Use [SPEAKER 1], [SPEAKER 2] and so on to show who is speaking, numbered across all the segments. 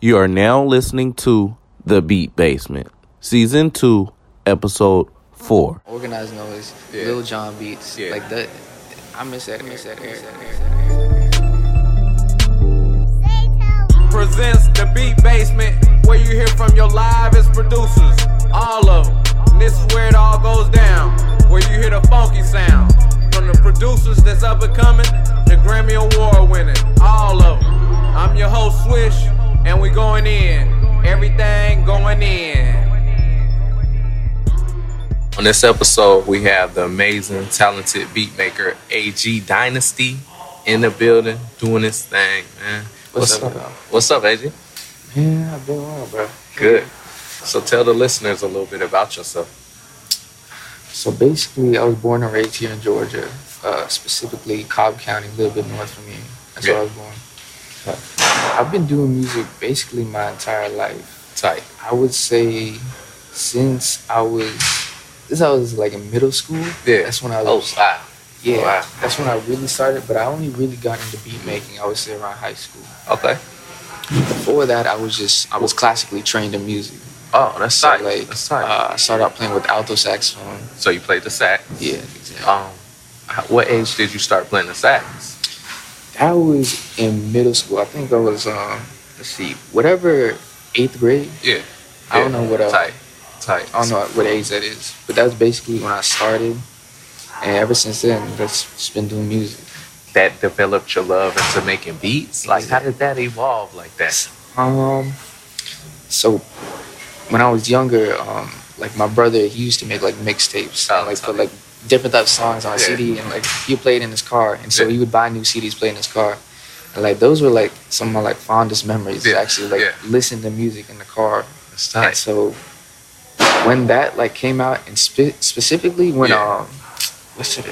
[SPEAKER 1] You are now listening to The Beat Basement, Season 2, Episode 4.
[SPEAKER 2] Organized noise,
[SPEAKER 3] Yeah.
[SPEAKER 2] Lil Jon beats,
[SPEAKER 3] Yeah.
[SPEAKER 2] like that. I miss that. I miss that. era.
[SPEAKER 4] presents the Beat Basement, where you hear from your livest producers, all of them. And this is where it all goes down, where you hear the funky sounds from the producers that's up and coming, the Grammy Award winning, all of them. I'm your host Swish, and we going in, everything going in.
[SPEAKER 3] On this episode, we have the amazing, talented beatmaker AG Dynasty in the building doing his thing, man.
[SPEAKER 2] What's up, y'all?
[SPEAKER 3] What's up, AG?
[SPEAKER 2] Yeah, I've been well, bro.
[SPEAKER 3] Good. So tell the listeners a little bit about yourself.
[SPEAKER 2] So basically, I was born and raised here in Georgia, uh, specifically Cobb County, a little bit north from here. That's where I was born. I've been doing music basically my entire life.
[SPEAKER 3] Tight.
[SPEAKER 2] I would say since I was, since I was like in middle school.
[SPEAKER 3] Yeah.
[SPEAKER 2] That's when I
[SPEAKER 3] Oh, wow.
[SPEAKER 2] Yeah,
[SPEAKER 3] Wow.
[SPEAKER 2] that's when I really started. But I only really got into beat making. I would say around high school.
[SPEAKER 3] Okay.
[SPEAKER 2] Before that, I was just I was classically trained in music.
[SPEAKER 3] Oh, that's
[SPEAKER 2] So
[SPEAKER 3] tight.
[SPEAKER 2] like,
[SPEAKER 3] that's tight.
[SPEAKER 2] uh, I started out playing with alto saxophone.
[SPEAKER 3] so you played the sax.
[SPEAKER 2] Yeah, exactly.
[SPEAKER 3] Um, what age did you start playing the sax?
[SPEAKER 2] That was in middle school. I think I was um, let's see, whatever eighth grade.
[SPEAKER 3] Yeah.
[SPEAKER 2] I don't know what else.
[SPEAKER 3] Tight. Tight.
[SPEAKER 2] I don't know what age that is, but that's basically when I started. And ever since then, that's just been doing music.
[SPEAKER 3] That developed your love into making beats. Like, how did that evolve like that?
[SPEAKER 2] Um, so when I was younger, um, like my brother, he used to make like mixtapes
[SPEAKER 3] Oh,
[SPEAKER 2] like put like different types of songs on a
[SPEAKER 3] Yeah.
[SPEAKER 2] CD, and like he played in his car, and so
[SPEAKER 3] Yeah.
[SPEAKER 2] he would buy new CDs, play in his car, and like those were like some of my like fondest memories.
[SPEAKER 3] Yeah,
[SPEAKER 2] Actually, like
[SPEAKER 3] yeah.
[SPEAKER 2] listening to music in the car, and
[SPEAKER 3] tight.
[SPEAKER 2] so when that like came out, and spe- specifically when um, what's it?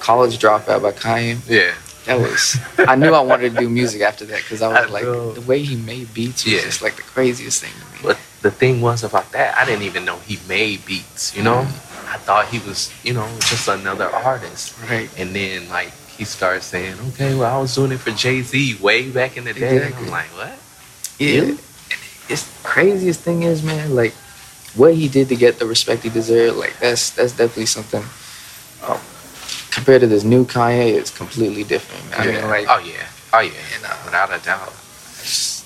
[SPEAKER 2] College Dropout by Kanye.
[SPEAKER 3] Yeah.
[SPEAKER 2] That was. I knew I wanted to do music after that because I was
[SPEAKER 3] I
[SPEAKER 2] like,
[SPEAKER 3] know.
[SPEAKER 2] the way he made beats was
[SPEAKER 3] Yeah.
[SPEAKER 2] just like the craziest thing to me.
[SPEAKER 3] But the thing was about that, I didn't even know he made beats, you know? I thought he was, you know, just another artist.
[SPEAKER 2] Right.
[SPEAKER 3] And then, like, he started saying, okay, well, I was doing it for Jay Z way back in the day.
[SPEAKER 2] Exactly.
[SPEAKER 3] I'm like, what?
[SPEAKER 2] Yeah.
[SPEAKER 3] Really?
[SPEAKER 2] It's craziest thing is, man, like what he did to get the respect he deserved. Like that's that's definitely something. Um, compared to this new Kanye, it's completely different. Man. I mean, like,
[SPEAKER 3] oh, yeah. Oh, yeah.
[SPEAKER 2] you know,
[SPEAKER 3] Without a doubt.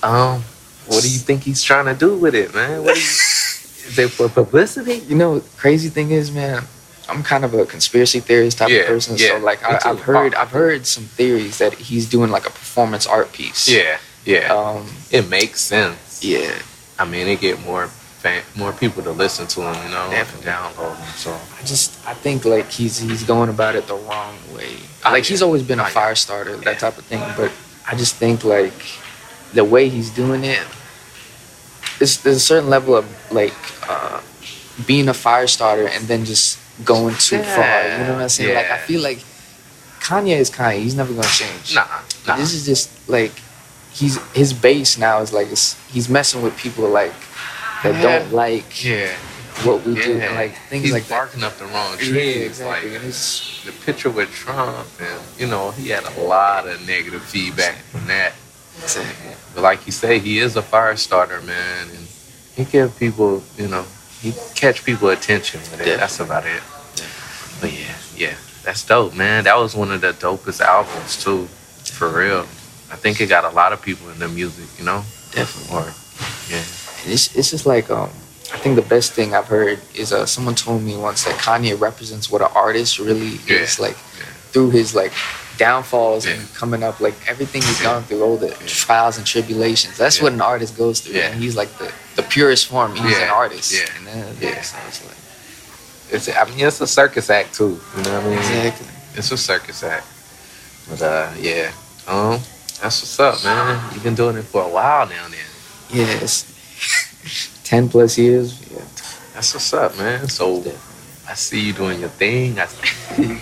[SPEAKER 3] Um, what do you think he's trying to do with it, man? What do you, is it for publicity?
[SPEAKER 2] you know, crazy thing is, man. I'm kind of a conspiracy theorist type
[SPEAKER 3] Yeah,
[SPEAKER 2] of person,
[SPEAKER 3] yeah,
[SPEAKER 2] so like I, I've heard I've heard some theories that he's doing like a performance art piece.
[SPEAKER 3] Yeah. Yeah.
[SPEAKER 2] Um.
[SPEAKER 3] it makes sense.
[SPEAKER 2] Yeah.
[SPEAKER 3] I mean, it get more fan, more people to listen to him, you know,
[SPEAKER 2] Definitely.
[SPEAKER 3] and download him. So
[SPEAKER 2] I just I think like he's he's going about it the wrong way.
[SPEAKER 3] Oh,
[SPEAKER 2] Like
[SPEAKER 3] yeah.
[SPEAKER 2] he's always been a
[SPEAKER 3] Oh,
[SPEAKER 2] fire starter,
[SPEAKER 3] Yeah.
[SPEAKER 2] that type of thing. But I just think like the way he's doing it, there's there's a certain level of like uh, being a fire starter and then just going too far. You know what I'm saying? Like I feel like Kanye is Kanye. He's never gonna change.
[SPEAKER 3] nah, nah.
[SPEAKER 2] This is just like he's his base now is like it's, he's messing with people like that
[SPEAKER 3] Yeah.
[SPEAKER 2] don't like
[SPEAKER 3] yeah,
[SPEAKER 2] what we do and like things
[SPEAKER 3] He's
[SPEAKER 2] like that.
[SPEAKER 3] barking up the wrong trees.
[SPEAKER 2] Yeah, exactly.
[SPEAKER 3] Like
[SPEAKER 2] and it's,
[SPEAKER 3] the picture with Trump, and you know, he had a lot of negative feedback from that.
[SPEAKER 2] exactly.
[SPEAKER 3] But like you say, he is a fire starter, man, and he give people, you know, he catch people attention with it. That's about it. But yeah, yeah, that's dope, man. That was one of the dopest albums too, for real. I think it got a lot of people in the music, you know,
[SPEAKER 2] Definitely.
[SPEAKER 3] or yeah,
[SPEAKER 2] And it's it's just like um I think the best thing I've heard is uh someone told me once that Kanye represents what an artist really
[SPEAKER 3] Yeah.
[SPEAKER 2] is like
[SPEAKER 3] Yeah.
[SPEAKER 2] through his like downfalls
[SPEAKER 3] Yeah.
[SPEAKER 2] and coming up like everything he's
[SPEAKER 3] Yeah.
[SPEAKER 2] gone through all the trials and tribulations that's
[SPEAKER 3] Yeah.
[SPEAKER 2] what an artist goes through
[SPEAKER 3] Yeah.
[SPEAKER 2] and he's like the the purest form he's
[SPEAKER 3] Yeah.
[SPEAKER 2] an artist
[SPEAKER 3] Yeah.
[SPEAKER 2] and then
[SPEAKER 3] Yeah.
[SPEAKER 2] yeah so it's like
[SPEAKER 3] it's. I mean, it's a circus act too. You know what I mean?
[SPEAKER 2] exactly
[SPEAKER 3] It's a circus act. But uh, yeah, um, that's what's up, man. You've been doing it for a while now, then.
[SPEAKER 2] yeah it's 10 plus years yeah
[SPEAKER 3] That's what's up, man. So. I see you doing your thing. I,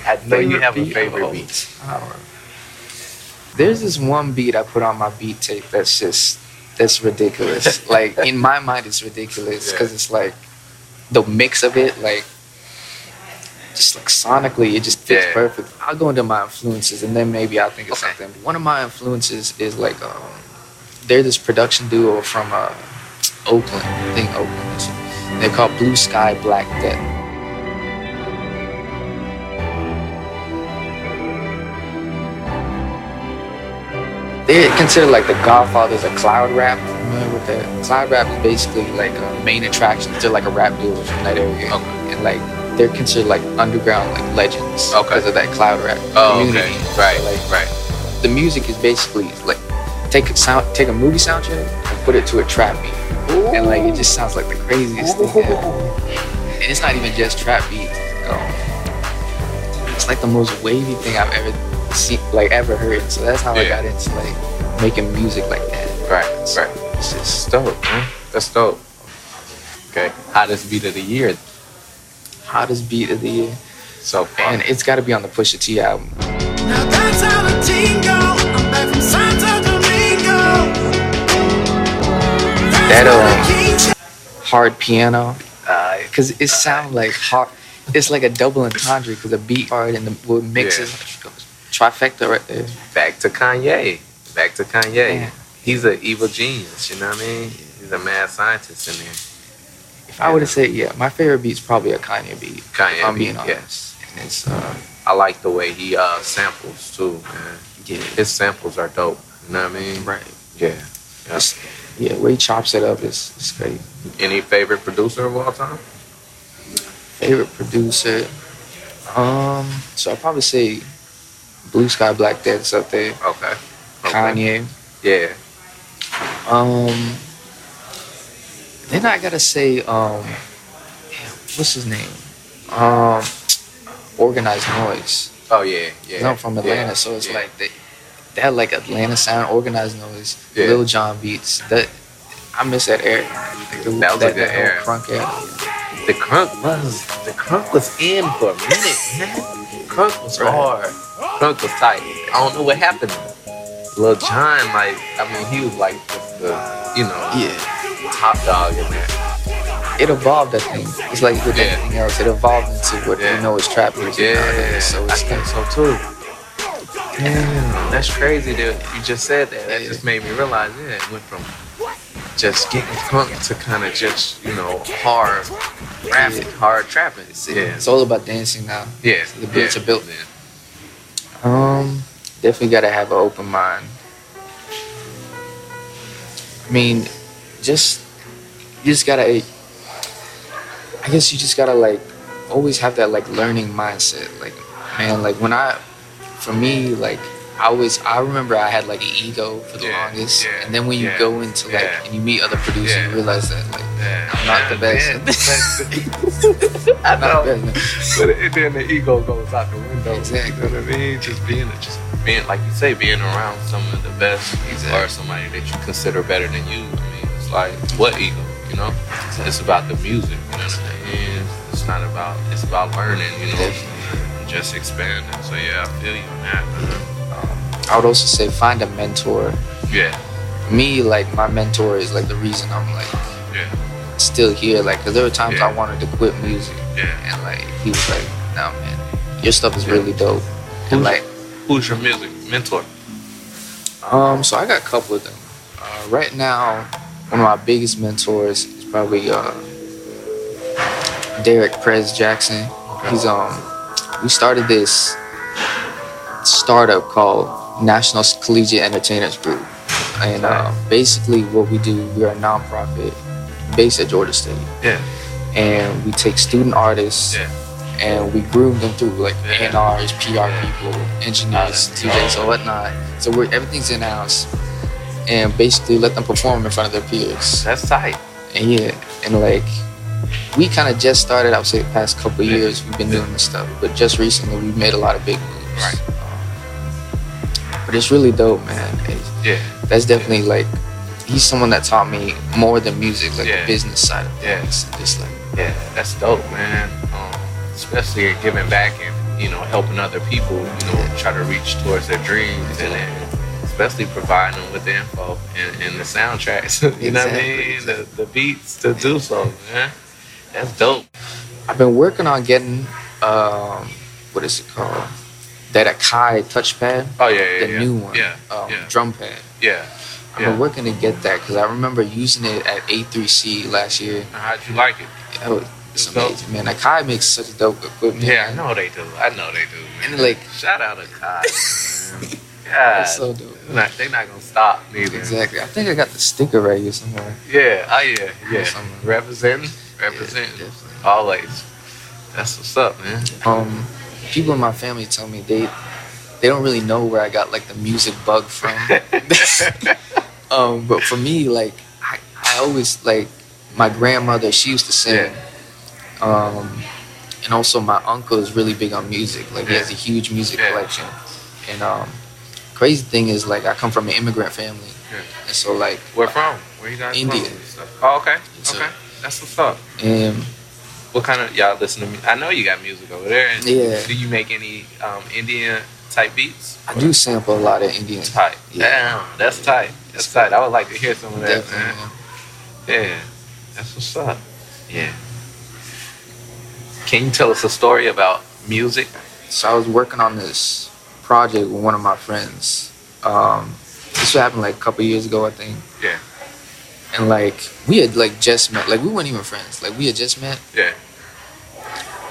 [SPEAKER 3] I know you have a favorite beat.
[SPEAKER 2] oh. There's this one beat I put on my beat tape that's just that's ridiculous. like in my mind, it's ridiculous because
[SPEAKER 3] Yeah.
[SPEAKER 2] it's like the mix of it, like just like sonically, it just fits
[SPEAKER 3] Yeah.
[SPEAKER 2] perfect. I'll go into my influences and then maybe I'll think of
[SPEAKER 3] Okay.
[SPEAKER 2] something. One of my influences is like um, they're this production duo from uh, Oakland. I think Oakland. Is, they're called Blue Sky Black Death. They're considered like the godfathers of cloud rap. Familiar with that? Cloud rap is basically like a main attraction. They're like a rap duo from that area.
[SPEAKER 3] Okay.
[SPEAKER 2] And like they're considered like underground like legends
[SPEAKER 3] Okay.
[SPEAKER 2] because of that cloud rap
[SPEAKER 3] Oh,
[SPEAKER 2] community.
[SPEAKER 3] okay. Right,
[SPEAKER 2] So, like,
[SPEAKER 3] right.
[SPEAKER 2] the music is basically like take a sound, take a movie soundtrack and put it to a trap beat, and like it just sounds like the craziest thing ever. And it's not even just trap beats. Um, it's like the most wavy thing I've ever seen, like ever heard. So that's how I got into like making music like that.
[SPEAKER 3] Right,
[SPEAKER 2] So
[SPEAKER 3] right.
[SPEAKER 2] It's just
[SPEAKER 3] That's dope, man. That's dope. Okay. Hottest beat of the year
[SPEAKER 2] hottest beat of the year,
[SPEAKER 3] so far.
[SPEAKER 2] and it's got to be on the Pusha T album.
[SPEAKER 5] Now that's how the team go. I'm back from Santo Domingo.
[SPEAKER 2] That, um, hard piano because it sounds like hard. It's like a double entendre because the beat hard and the what mixes trifecta right there.
[SPEAKER 3] Back to Kanye. Back to Kanye.
[SPEAKER 2] Yeah.
[SPEAKER 3] He's an evil genius, you know what I mean? He's a mad scientist in there.
[SPEAKER 2] If I were to say, yeah, my favorite beat's probably a Kanye beat.
[SPEAKER 3] Kanye
[SPEAKER 2] I'm
[SPEAKER 3] beat,
[SPEAKER 2] being
[SPEAKER 3] yeah.
[SPEAKER 2] honest. And it's uh,
[SPEAKER 3] I like the way he uh samples too, man.
[SPEAKER 2] yeah,
[SPEAKER 3] His samples are dope. You know what I mean?
[SPEAKER 2] right.
[SPEAKER 3] Yeah. Yeah.
[SPEAKER 2] It's, yeah, way he chops it up is is great.
[SPEAKER 3] Any favorite producer of all time?
[SPEAKER 2] Favorite producer, um, so I'll probably say Blue Sky Black Death's up there.
[SPEAKER 3] Okay. okay.
[SPEAKER 2] Kanye.
[SPEAKER 3] Yeah.
[SPEAKER 2] Um, then I gotta say, um, damn, what's his name? Um, Organized Noise.
[SPEAKER 3] Oh yeah, yeah.
[SPEAKER 2] I'm from Atlanta,
[SPEAKER 3] yeah,
[SPEAKER 2] so it's
[SPEAKER 3] yeah.
[SPEAKER 2] like they, they had like Atlanta sound, Organized Noise,
[SPEAKER 3] Yeah.
[SPEAKER 2] Lil Jon beats. That I miss that era. Like the,
[SPEAKER 3] That was a good
[SPEAKER 2] whole
[SPEAKER 3] era.
[SPEAKER 2] Crunk era.
[SPEAKER 3] the crunk was the crunk was in for a minute, man. Crunk was
[SPEAKER 2] Right.
[SPEAKER 3] hard. Crunk was tight. I don't know what happened. Lil Jon, like, I mean, he was like just the, you know,
[SPEAKER 2] Yeah,
[SPEAKER 3] top dog in there.
[SPEAKER 2] it evolved. I think it's like with
[SPEAKER 3] Yeah.
[SPEAKER 2] anything else, it evolved into what
[SPEAKER 3] Yeah.
[SPEAKER 2] we know as trap music
[SPEAKER 3] Yeah,
[SPEAKER 2] nowadays. So
[SPEAKER 3] I
[SPEAKER 2] it's
[SPEAKER 3] think
[SPEAKER 2] like,
[SPEAKER 3] so too. Damn, that's crazy that you just said that. That
[SPEAKER 2] Yeah.
[SPEAKER 3] just made me realize, yeah, it went from just getting crunk to kind of just, you know, hard rapping,
[SPEAKER 2] Yeah.
[SPEAKER 3] hard trapping.
[SPEAKER 2] it's,
[SPEAKER 3] Yeah,
[SPEAKER 2] it's all about dancing now.
[SPEAKER 3] yeah,
[SPEAKER 2] the beats
[SPEAKER 3] yeah.
[SPEAKER 2] are built. Um, definitely gotta have an open mind. I mean, just you just gotta. I guess you just gotta like always have that like learning mindset. Like, man, like when I, for me, like I always I remember I had like an ego for the
[SPEAKER 3] Yeah,
[SPEAKER 2] longest,
[SPEAKER 3] yeah,
[SPEAKER 2] and then when you
[SPEAKER 3] yeah,
[SPEAKER 2] go into like and you meet other producers, you realize that like I'm not the best.
[SPEAKER 3] I know.
[SPEAKER 2] the best.
[SPEAKER 3] But then the ego goes out the window.
[SPEAKER 2] Exactly.
[SPEAKER 3] You know what I mean? Just being, just being, like you say, being around some of the best,
[SPEAKER 2] Exactly.
[SPEAKER 3] or somebody that you consider better than you. I mean, it's like what ego? You know, it's about the music. You know what I'm saying? It's not about. It's about learning. You know, just expanding. So yeah, I feel you on that.
[SPEAKER 2] I would also say find a mentor.
[SPEAKER 3] Yeah,
[SPEAKER 2] me, like my mentor is like the reason I'm like
[SPEAKER 3] yeah,
[SPEAKER 2] still here. Like, cause there were times
[SPEAKER 3] Yeah.
[SPEAKER 2] I wanted to quit music,
[SPEAKER 3] yeah.
[SPEAKER 2] and like he was like, "No, man, your stuff is really dope." And like,
[SPEAKER 3] Who's your music mentor?
[SPEAKER 2] um, so I got a couple of them. Uh, right now, one of my biggest mentors is probably uh, Derek Prez Jackson. He's um, we started this startup called National Collegiate Entertainers Group, and uh, basically what we do, we're a nonprofit based at Georgia State.
[SPEAKER 3] Yeah,
[SPEAKER 2] and we take student artists
[SPEAKER 3] yeah,
[SPEAKER 2] and we groom them through like
[SPEAKER 3] Yeah.
[SPEAKER 2] A&Rs, PR
[SPEAKER 3] Yeah.
[SPEAKER 2] people, engineers, DJs, or whatnot. So we're everything's in house, and basically let them perform in front of their peers.
[SPEAKER 3] that's tight.
[SPEAKER 2] And yeah, and like we kind of just started. I would say the past couple years we've been doing this stuff, but just recently we've made a lot of big moves.
[SPEAKER 3] Right.
[SPEAKER 2] But it's really dope, man. It's-
[SPEAKER 3] Yeah,
[SPEAKER 2] that's definitely like he's someone that taught me more than music, like
[SPEAKER 3] Yeah.
[SPEAKER 2] the business side of
[SPEAKER 3] Yeah.
[SPEAKER 2] things. Just like
[SPEAKER 3] Yeah, that's dope, man. Um, especially giving back and you know helping other people, you know, try to reach towards their dreams, and then especially providing them with the info and, and the soundtracks. you know what I
[SPEAKER 2] Exactly,
[SPEAKER 3] mean? The, the beats to do so, man. That's dope.
[SPEAKER 2] I've been working on getting um, what is it called? That Akai touchpad,
[SPEAKER 3] Oh yeah, yeah,
[SPEAKER 2] the
[SPEAKER 3] yeah.
[SPEAKER 2] new one,
[SPEAKER 3] Yeah,
[SPEAKER 2] um,
[SPEAKER 3] yeah,
[SPEAKER 2] drum pad.
[SPEAKER 3] yeah. Yeah.
[SPEAKER 2] been working to get that because I remember using it at A3C last year.
[SPEAKER 3] How'd you like it?
[SPEAKER 2] Was, it's
[SPEAKER 3] It's dope.
[SPEAKER 2] amazing, man. Like Kai makes such dope equipment.
[SPEAKER 3] Yeah, I know they do. I know they do. Man.
[SPEAKER 2] And, like-
[SPEAKER 3] shout out to Kai. man. God,
[SPEAKER 2] It's so dope.
[SPEAKER 3] they're not, they not gonna stop neither.
[SPEAKER 2] Exactly. I think I got the sticker right here somewhere.
[SPEAKER 3] Yeah. Oh yeah. Yeah.
[SPEAKER 2] Somewhere.
[SPEAKER 3] Representing. Representing. Always. That's what's up, man.
[SPEAKER 2] Um, people in my family tell me they they don't really know where I got like the music bug from. um, but for me, like I, I always like my grandmother. She used to sing. Um, and also my uncle is really big on music. Like he has a huge music
[SPEAKER 3] Yeah.
[SPEAKER 2] collection. And um, crazy thing is like I come from an immigrant family,
[SPEAKER 3] Yeah.
[SPEAKER 2] and so like
[SPEAKER 3] Where from? Where you guys
[SPEAKER 2] India.
[SPEAKER 3] from? Oh, okay.
[SPEAKER 2] So-
[SPEAKER 3] Okay. That's what's up.
[SPEAKER 2] and
[SPEAKER 3] What kind of y'all listen to? mu- I know you got music over there. And
[SPEAKER 2] Yeah.
[SPEAKER 3] Do you make any um, Indian type beats?
[SPEAKER 2] I do sample a lot of Indian.
[SPEAKER 3] type.
[SPEAKER 2] Yeah.
[SPEAKER 3] Damn, that's tight. That's tight. I would like to hear some of that,
[SPEAKER 2] Definitely,
[SPEAKER 3] man.
[SPEAKER 2] man.
[SPEAKER 3] Yeah, that's what's up. Yeah. Can you tell us a story about music?
[SPEAKER 2] So I was working on this project with one of my friends. Um, this happened like a couple years ago, I think.
[SPEAKER 3] Yeah.
[SPEAKER 2] And like we had like just met, like we weren't even friends. Like we had just met,
[SPEAKER 3] Yeah.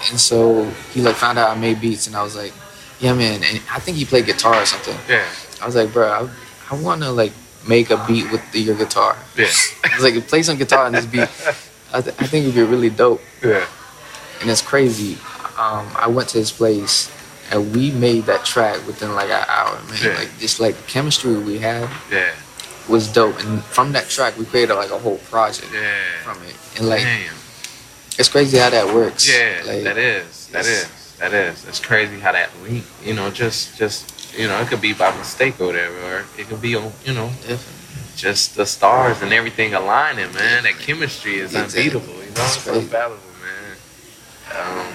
[SPEAKER 2] and so he like found out I made beats, and I was like, yeah, man. And I think he played guitar or something.
[SPEAKER 3] Yeah.
[SPEAKER 2] I was like, bro, I, I want to like make a beat with the, your guitar.
[SPEAKER 3] Yeah.
[SPEAKER 2] I was like, play some guitar on this beat. I, th- I think it'd be really dope.
[SPEAKER 3] Yeah.
[SPEAKER 2] and it's crazy. Um, I went to his place and we made that track within like an hour, man.
[SPEAKER 3] Yeah.
[SPEAKER 2] Like just like the chemistry we had
[SPEAKER 3] Yeah.
[SPEAKER 2] Was dope, and from that track we created like a whole project
[SPEAKER 3] Yeah.
[SPEAKER 2] from it. And like
[SPEAKER 3] Damn.
[SPEAKER 2] it's crazy how that works.
[SPEAKER 3] Yeah.
[SPEAKER 2] like,
[SPEAKER 3] that is. That is. That is. It's crazy how that link. You know, just just you know, it could be by mistake or whatever, or it could be on. You know,
[SPEAKER 2] Definitely.
[SPEAKER 3] just the stars and everything aligning, man. That chemistry is
[SPEAKER 2] Exactly.
[SPEAKER 3] unbeatable. You know,
[SPEAKER 2] It's
[SPEAKER 3] it's
[SPEAKER 2] crazy.
[SPEAKER 3] unfathomable, man. Um,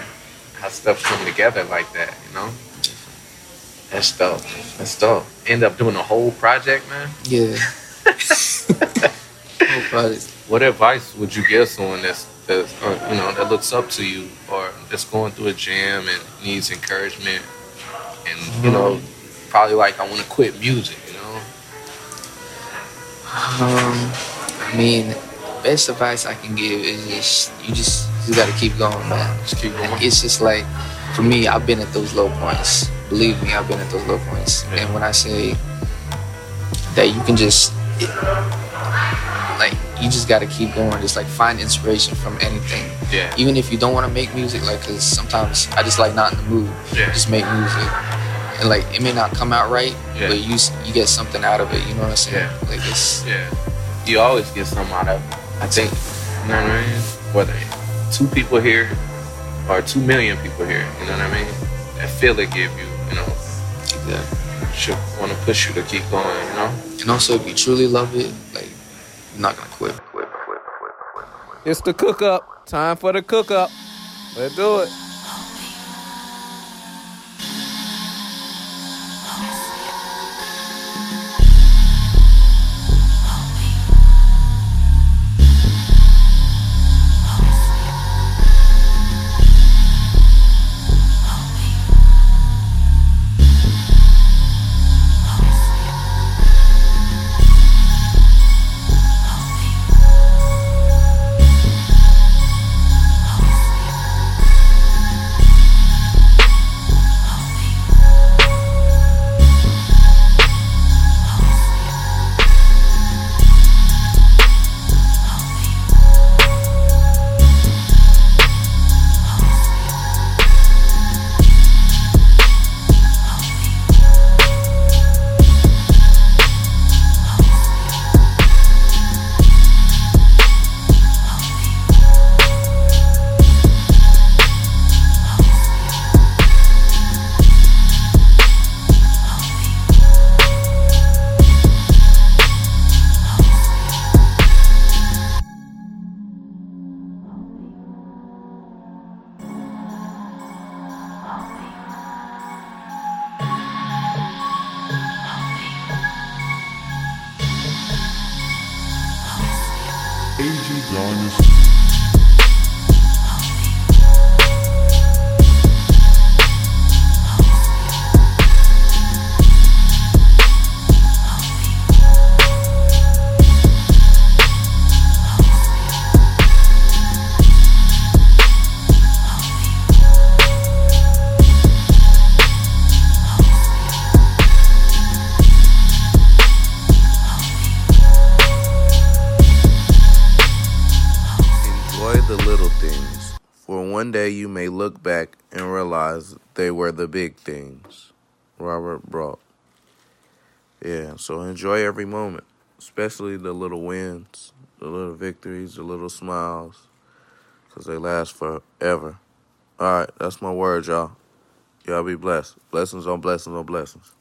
[SPEAKER 3] how stuff come together like that, you know. That's dope. That's dope. End up doing a whole project, man.
[SPEAKER 2] Yeah.
[SPEAKER 3] What advice would you give someone that's, that's uh, you know that looks up to you or that's going through a jam and needs encouragement and you know probably like I want to quit music, you know?
[SPEAKER 2] Um, I mean, best advice I can give is just you just you got to keep going, man.
[SPEAKER 3] Just keep going.
[SPEAKER 2] It's just like, for me, I've been at those low points. Believe me, I've been at those low points.
[SPEAKER 3] Yeah.
[SPEAKER 2] And when I say that you can just, it, like, you just got to keep going. Just like find inspiration from anything.
[SPEAKER 3] Yeah.
[SPEAKER 2] Even if you don't want to make music, like, cause sometimes I just like not in the mood.
[SPEAKER 3] Yeah.
[SPEAKER 2] Just make music. And like, it may not come out right,
[SPEAKER 3] Yeah.
[SPEAKER 2] but you you get something out of it. You know what I'm saying?
[SPEAKER 3] Yeah.
[SPEAKER 2] Like it's
[SPEAKER 3] Yeah. You always get something out of it. I think, you know what I mean? Whether two people here or two million people here, you know what I mean? That feel it give you, you know,
[SPEAKER 2] yeah.
[SPEAKER 3] should want to push you to keep going, you know?
[SPEAKER 2] And also, if you truly love it, like, you're not gonna quit. quit, quit, quit, quit.
[SPEAKER 4] quit It's the cook up. Time for the cook up. Let's do it. Aging Dynasty.
[SPEAKER 6] AG Garnis.
[SPEAKER 1] one day you may look back and realize they were the big things. Robert Brault. Yeah, so enjoy every moment, especially the little wins, the little victories, the little smiles, because they last forever. All right, that's my word, y'all. Y'all be blessed. Blessings on blessings on blessings.